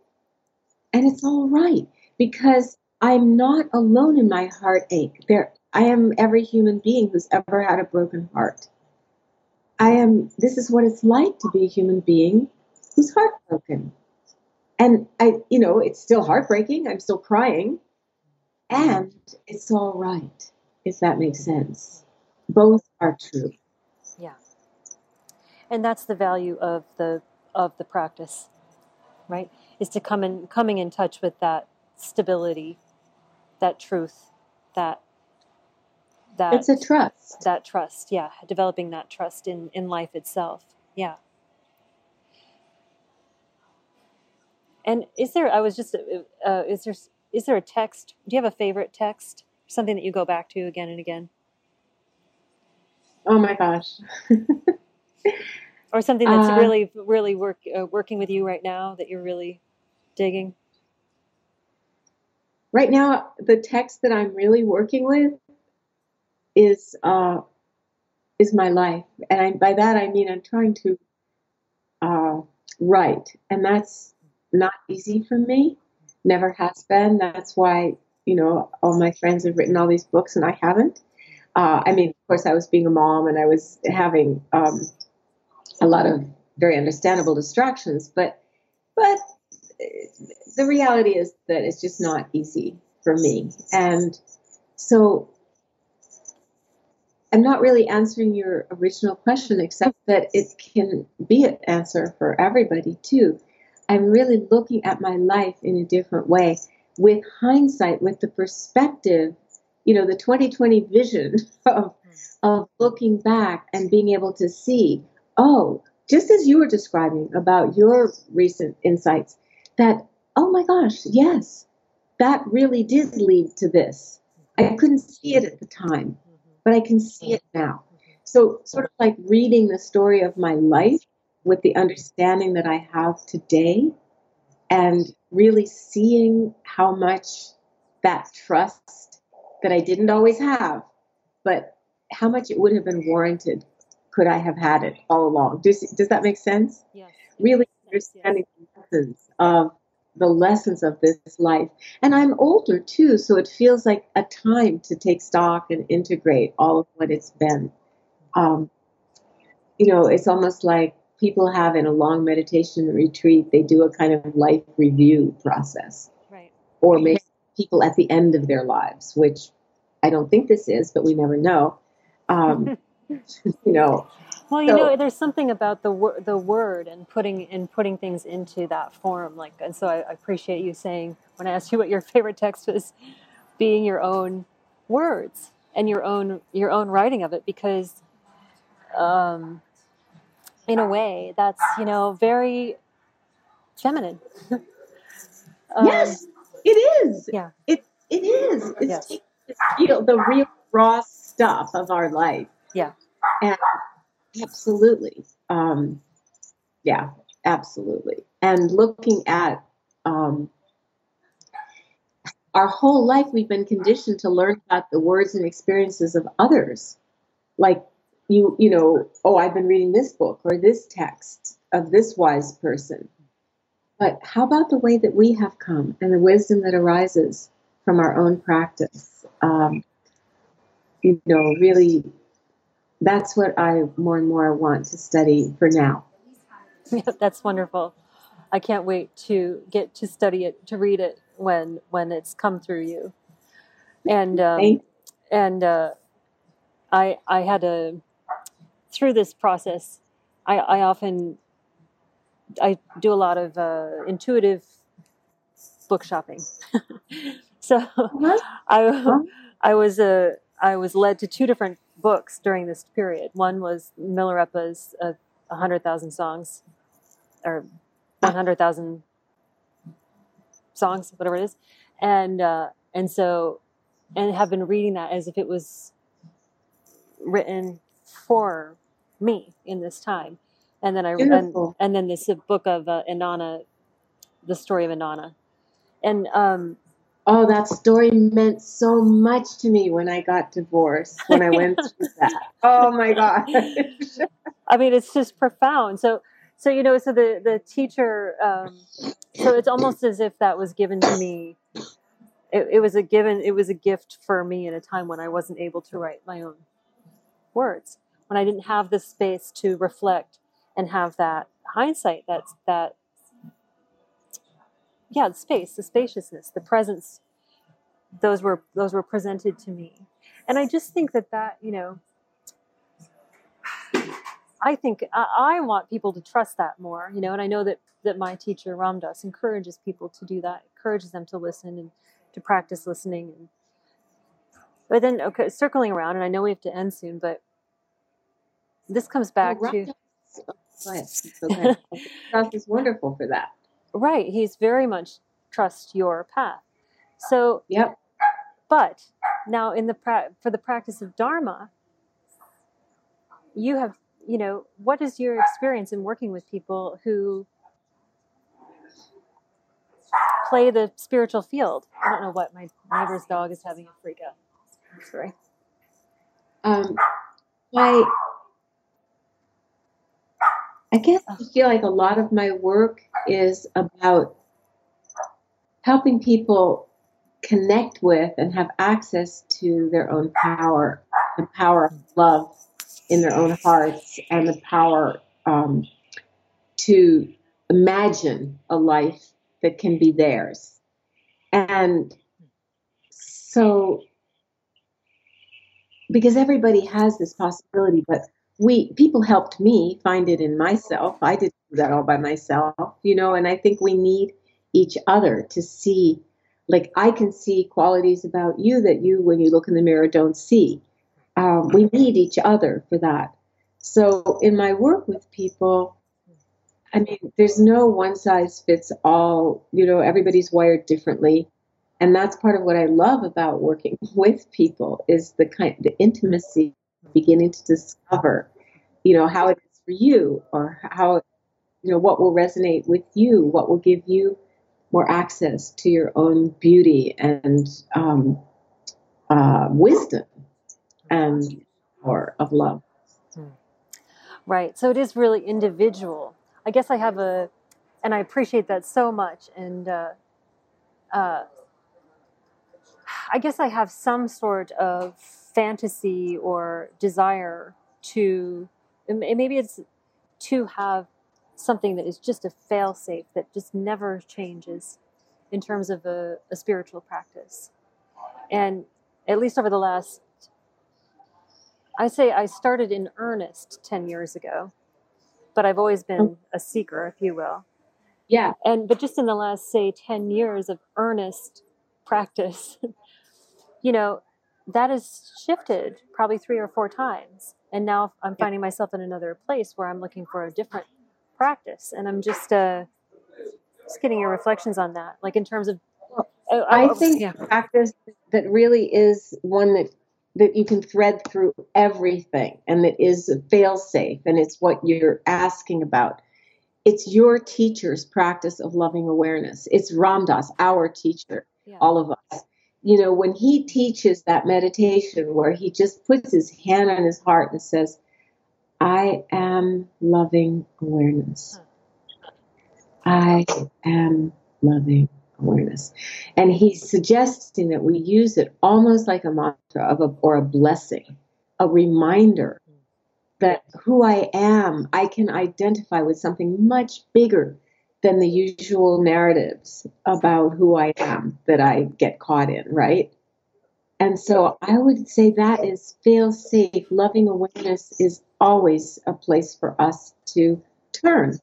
and it's all right because I'm not alone in my heartache. There, I am every human being who's ever had a broken heart. I am, this is what it's like to be a human being who's heartbroken. And I, you know, it's still heartbreaking. I'm still crying. And it's all right, if that makes sense. Both are true. And that's the value of the of the practice, right? Is to come in coming in touch with that stability, that truth, that that it's a trust. that trust yeah developing that trust in in life itself yeah. And is there i was just uh, uh, is there is there a text do you have a favorite text? Something that you go back to again and again? Oh my gosh or something that's uh, really really work uh, working with you right now that you're really digging right now the text that i'm really working with is uh, is my life, and I, by that I mean I'm trying to uh, write, and that's not easy for me. Never has been. That's why you know all my friends have written all these books, and I haven't. Uh, I mean, of course, I was being a mom, and I was having um, lot of very understandable distractions, but but the reality is that it's just not easy for me, and so I'm not really answering your original question, except that it can be an answer for everybody too. I'm really looking at my life in a different way with hindsight, with the perspective, you know, the 2020 vision of, of looking back and being able to see, oh, just as you were describing about your recent insights, that, oh my gosh, yes, that really did lead to this. I couldn't see it at the time but I can see it now. So, sort of like reading the story of my life with the understanding that I have today and really seeing how much that trust that I didn't always have, but how much it would have been warranted could I have had it all along. Does, does that make sense? Yes. Really understanding yes. the lessons of the lessons of this life. And I'm older too, so it feels like a time to take stock and integrate all of what it's been. Um, you know, it's almost like people have in a long meditation retreat, they do a kind of life review process. Right. Or maybe people at the end of their lives, which I don't think this is, but we never know. Um, you know, well, you so, know, there's something about the wor- the word and putting and putting things into that form. Like, and so I, appreciate you saying when I asked you what your favorite text was, being your own words and your own your own writing of it, because, um, in a way, that's you know very feminine. um, yes, it is. Yeah, it it is. It's yes. real, the real raw stuff of our life. Yeah. And Absolutely. Um, yeah, absolutely. And looking at um, our whole life, we've been conditioned to learn about the words and experiences of others. Like you, you know, oh, I've been reading this book or this text of this wise person. But how about the way that we have come and the wisdom that arises from our own practice? Um, you know, really that's what I more and more want to study for now. Yeah, that's wonderful. I can't wait to get to study it, to read it when when it's come through you. And um, and uh, I I had a through this process. I, I often I do a lot of uh, intuitive book shopping. so uh-huh. I uh-huh. I was uh, I was led to two different books during this period. One was Milarepa's uh, 100,000 Songs, or 100,000 Songs, whatever it is. And, uh, and so, and have been reading that as if it was written for me in this time. And then I and, and, then this book of uh, Inanna, the story of Inanna, and um, oh, that story meant so much to me when I got divorced. When I went through that, oh my god! I mean, it's just profound. So, so you know, so the the teacher, um, so it's almost as if that was given to me it, it was a given it was a gift for me in a time when i wasn't able to write my own words when i didn't have the space to reflect and have that hindsight that's that yeah the space the spaciousness the presence those were those were presented to me and i just think that that you know i think I, I want people to trust that more you know and i know that that my teacher Ram Dass encourages people to do that encourages them to listen and to practice listening. And, but then, okay, circling around, and I know we have to end soon, but this comes back oh, to. Okay. Trust is wonderful for that. Right. He's very much trust your path. So, yep. But now, in the pra- for the practice of Dharma, you have, you know, what is your experience in working with people who play the spiritual field. I don't know what my neighbor's dog is having a freak out. sorry. Um, I I guess I feel like a lot of my work is about helping people connect with and have access to their own power, the power of love in their own hearts, and the power um, to imagine a life that can be theirs. And so, because everybody has this possibility, but we people helped me find it in myself. I do that all by myself, you know, and I think we need each other to see like I can see qualities about you that you when you look in the mirror don't see. Um, we need each other for that. So in my work with people, I mean, there's no one size fits all. You know, everybody's wired differently. And that's part of what I love about working with people is the kind the intimacy beginning to discover, you know, how it is for you or how you know what will resonate with you, what will give you more access to your own beauty and um, uh, wisdom and power of love. Right. So it is really individual I guess I have a, and I appreciate that so much. And uh, uh, I guess I have some sort of fantasy or desire to, maybe it's to have something that is just a fail safe that just never changes in terms of a, a spiritual practice. And at least over the last I say I started in earnest 10 years ago but I've always been oh. a seeker, if you will. Yeah. And but just in the last say 10 years of earnest practice, you know, that has shifted probably three or four times. And now I'm finding myself in another place where I'm looking for a different practice. And I'm just uh just getting your reflections on that. Like in terms of uh, I think yeah. practice that really is one that that you can thread through everything and that is fail safe and it's what you're asking about. It's your teacher's practice of loving awareness. It's Ram Dass, our teacher, yeah. all of us. You know, when he teaches that meditation where he just puts his hand on his heart and says, I am loving awareness. I am loving awareness. And he's suggesting that we use it almost like a mantra of a, or a blessing, a reminder that who I am, I can identify with something much bigger than the usual narratives about who I am that I get caught in, right? And so I would say that is fail safe. Loving awareness is always a place for us to turn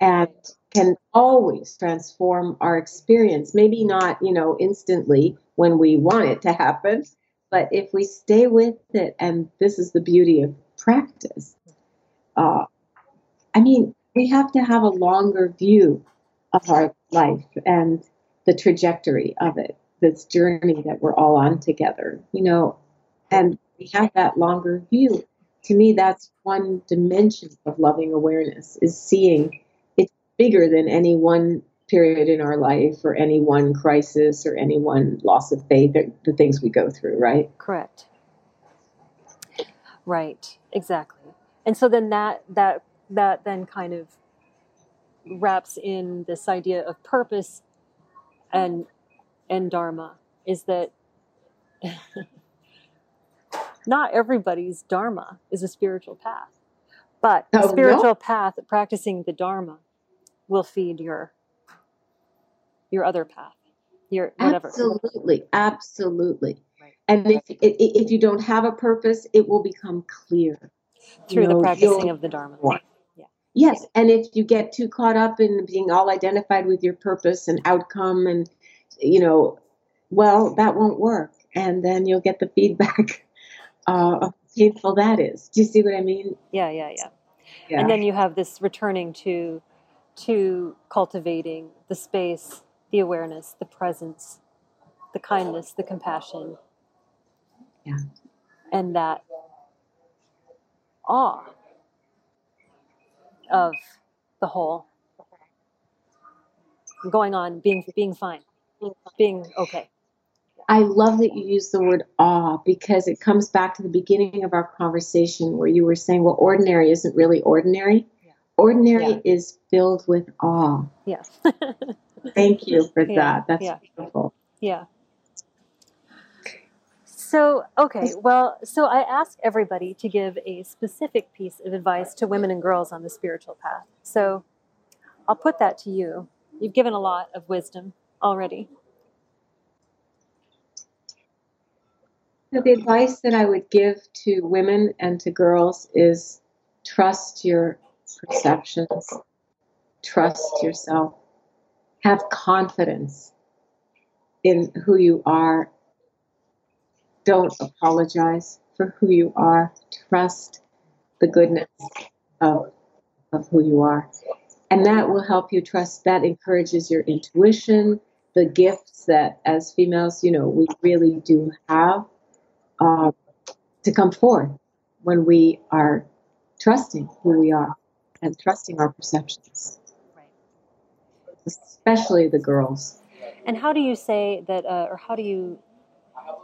and can always transform our experience. Maybe not, you know, instantly when we want it to happen, but if we stay with it, and this is the beauty of practice. Uh, I mean, we have to have a longer view of our life and the trajectory of it, this journey that we're all on together, you know, and we have that longer view. to me, that's one dimension of loving awareness is seeing it's bigger than any one period in our life or any one crisis or any one loss of faith, the things we go through, right? Correct. Right, exactly. And so then that that that then kind of wraps in this idea of purpose and and dharma is that not everybody's dharma is a spiritual path but the oh, spiritual no? path practicing the dharma will feed your your other path your whatever absolutely absolutely right. and if if you don't have a purpose it will become clear through you know, the practicing of the dharma yeah. Yes and if you get too caught up in being all identified with your purpose and outcome and you know well that won't work and then you'll get the feedback uh, how painful that is do you see what i mean yeah yeah yeah yeah. And then you have this returning to to cultivating the space, the awareness, the presence, the kindness, the compassion. Yeah. And that awe of the whole going on being being fine being okay I love that you use the word awe because it comes back to the beginning of our conversation where you were saying, well, ordinary isn't really ordinary. Yeah. Ordinary yeah. is filled with awe. Yes. Thank you for that. That's beautiful. Yeah. So, okay, well, so I ask everybody to give a specific piece of advice to women and girls on the spiritual path. So I'll put that to you. You've given a lot of wisdom already. So the advice that I would give to women and to girls is trust your perceptions, trust yourself, have confidence in who you are. Don't apologize for who you are. Trust the goodness of, of who you are. And that will help you trust, that encourages your intuition, the gifts that as females, you know, we really do have uh, to come forth when we are trusting who we are and trusting our perceptions, right. especially the girls. And how do you say that, uh, or how do you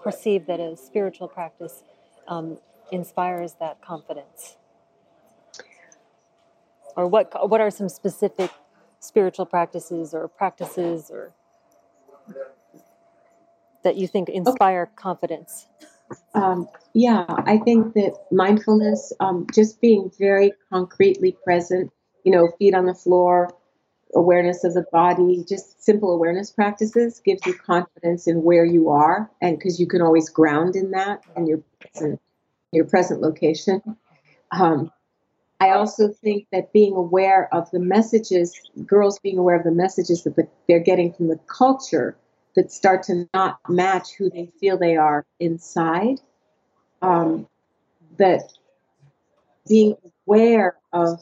perceive that a spiritual practice um, inspires that confidence? Or what what are some specific spiritual practices or practices or that you think inspire okay. confidence? Um, yeah, I think that mindfulness, um, just being very concretely present, you know, feet on the floor, awareness of the body, just simple awareness practices gives you confidence in where you are, and because you can always ground in that in your present, your present location. Um, I also think that being aware of the messages, girls being aware of the messages that they're getting from the culture that start to not match who they feel they are inside. Um, that being aware of,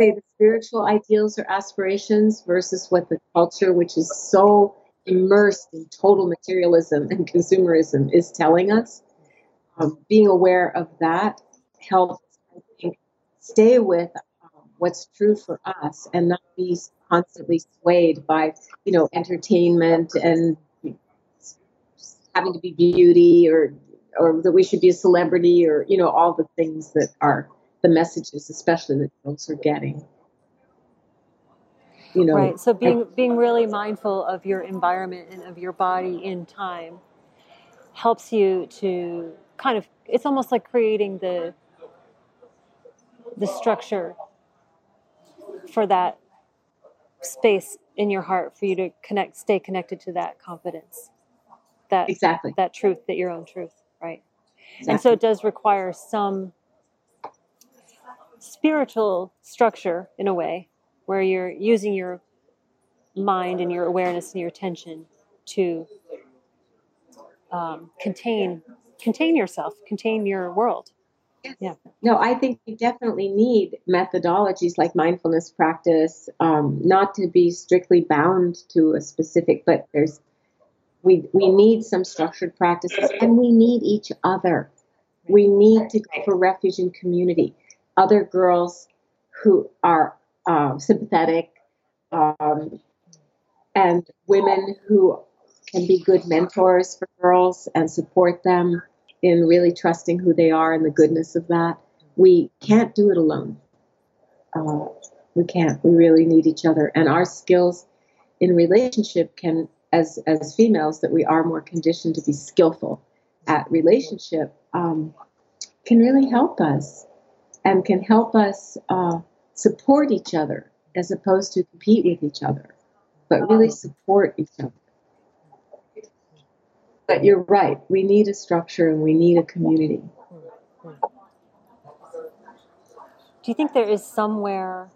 say, the spiritual ideals or aspirations versus what the culture, which is so immersed in total materialism and consumerism, is telling us. Um, being aware of that helps, I think, stay with um, what's true for us and not be constantly swayed by, you know, entertainment and having to be beauty or or that we should be a celebrity or you know all the things that are the messages especially that girls are getting you know right so being I, being really mindful of your environment and of your body in time helps you to kind of it's almost like creating the the structure for that space in your heart for you to connect, stay connected to that confidence, that exactly that truth, that your own truth, right? Exactly. And so it does require some spiritual structure in a way where you're using your mind and your awareness and your attention to um, contain contain yourself, contain your world. Yeah. No, I think we definitely need methodologies like mindfulness practice, um, not to be strictly bound to a specific, but there's we we need some structured practices and we need each other. We need to go for refuge in community. Other girls who are uh, sympathetic um, and women who can be good mentors for girls and support them in really trusting who they are and the goodness of that. We can't do it alone. Uh, we can't. We really need each other, and our skills in relationship can, as as females, that we are more conditioned to be skillful at relationship, um, can really help us, and can help us uh, support each other as opposed to compete with each other, but really support each other. But you're right. We need a structure and we need a community. Do you think there is somewhere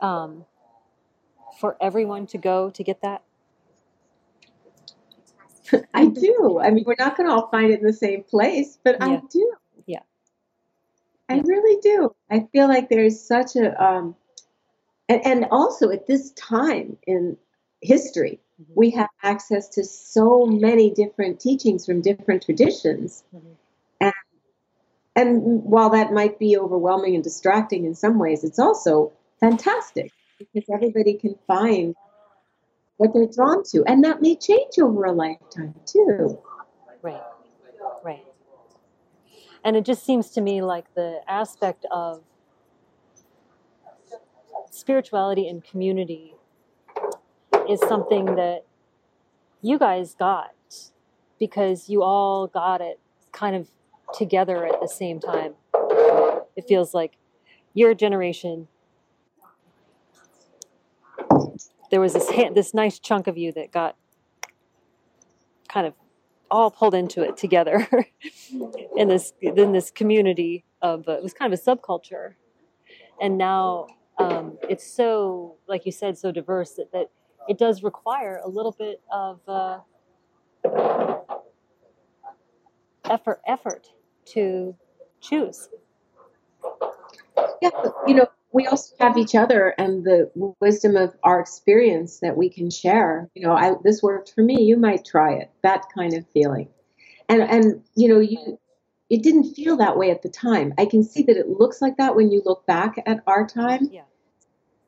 um, for everyone to go to get that? I do. I mean, we're not going to all find it in the same place, but I do. Yeah. I Yeah. really do. I feel like there's such a, um, and, and also at this time in history, Mhm. we have access to so many different teachings from different traditions. Mhm. And, and while that might be overwhelming and distracting in some ways, it's also fantastic because everybody can find what they're drawn to. And that may change over a lifetime too. Right, right. And it just seems to me like the aspect of spirituality and community is something that you guys got because you all got it kind of together at the same time. It feels like your generation. There was this hand, this nice chunk of you that got kind of all pulled into it together in this in this community of uh, it was kind of a subculture. And now um, it's so like you said so diverse that, that it does require a little bit of uh, effort effort to choose. Yeah, you know, we also have each other and the wisdom of our experience that we can share. You know, I this worked for me. You might try it. That kind of feeling, and and you know, you it didn't feel that way at the time. I can see that it looks like that when you look back at our time, yeah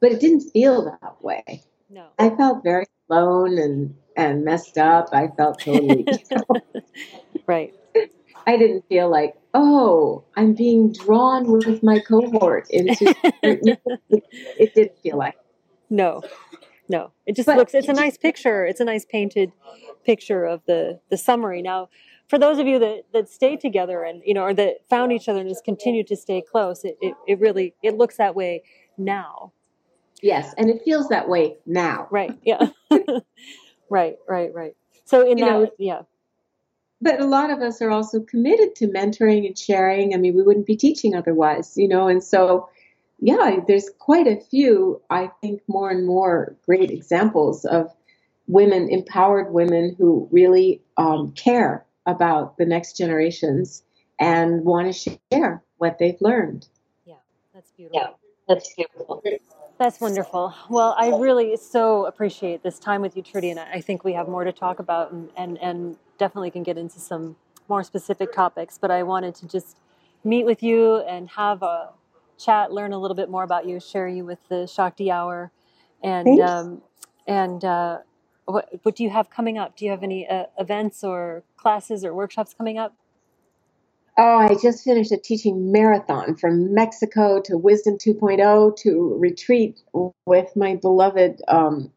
but it didn't feel that way. no I felt very alone and and messed up. I felt totally. you know, right I didn't feel like, oh, I'm being drawn with my cohort into. it didn't feel like. no no it just But looks it's a nice picture it's a nice painted picture of the the summary now for those of you that that stayed together and you know or that found each other and just continued to stay close it, it, it really it looks that way now Yes, and it feels that way now. right yeah right right right so in You that know, yeah But a lot of us are also committed to mentoring and sharing. I mean, we wouldn't be teaching otherwise, you know, and so yeah, there's quite a few, I think, more and more great examples of women, empowered women who really um, care about the next generations and want to share what they've learned. yeah that's beautiful Yeah, that's beautiful. That's wonderful. Well, I really so appreciate this time with you, Trudy, and I think we have more to talk about and, and, and definitely can get into some more specific topics. But I wanted to just meet with you and have a chat, learn a little bit more about you, share you with the Shakti Hour. And, um, and uh, what, what do you have coming up? Do you have any uh, events or classes or workshops coming up? Oh, I just finished a teaching marathon from Mexico to Wisdom 2.0 to retreat with my beloved um,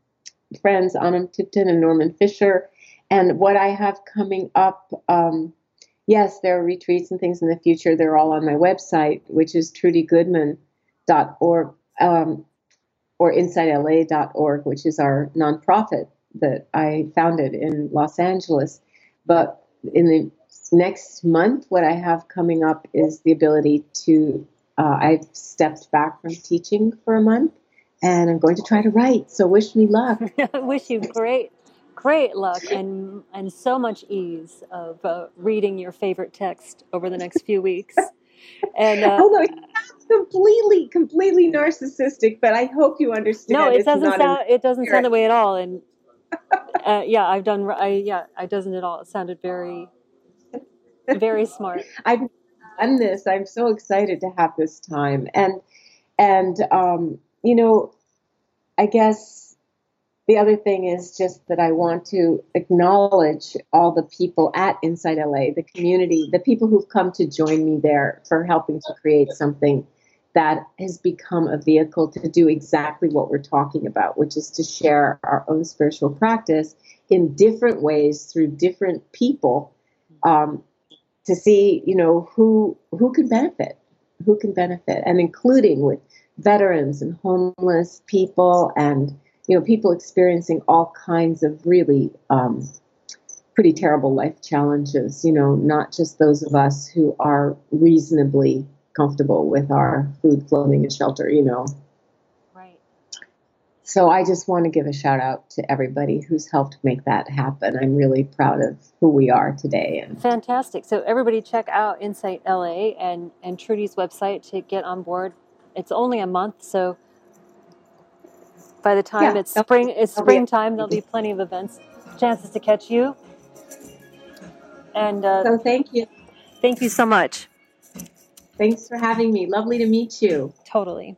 friends Anam Thubten and Norman Fischer. And what I have coming up, um, yes, there are retreats and things in the future. They're all on my website, which is trudygoodman.org um, or insightla.org, which is our nonprofit that I founded in Los Angeles. But in the next month, what I have coming up is the ability to. Uh, I've stepped back from teaching for a month, and I'm going to try to write. So wish me luck. Wish you great, great luck and and so much ease of uh, reading your favorite text over the next few weeks. And uh, Although it sounds completely, completely narcissistic, but I hope you understand. no, it doesn't sound it doesn't sound that way at all. And uh, yeah, I've done. I yeah, I doesn't it all. It sounded very, very smart. I've done this. I'm so excited to have this time, and and um, you know, I guess the other thing is just that I want to acknowledge all the people at Insight LA, the community, the people who've come to join me there for helping to create something that has become a vehicle to do exactly what we're talking about, which is to share our own spiritual practice in different ways through different people um, to see, you know, who who can benefit, who can benefit, and including with veterans and homeless people and you know people experiencing all kinds of really um, pretty terrible life challenges. You know, not just those of us who are reasonably comfortable with our food, clothing, and shelter. You know. Right. So I just want to give a shout out to everybody who's helped make that happen. I'm really proud of who we are today. Fantastic. So everybody check out Insight LA and and Trudy's website to get on board. It's only a month, so by the time yeah, it's spring, it's springtime. There'll be plenty of events, chances to catch you. And uh, so, thank you. Thank you so much. Thanks for having me. Lovely to meet you. Totally.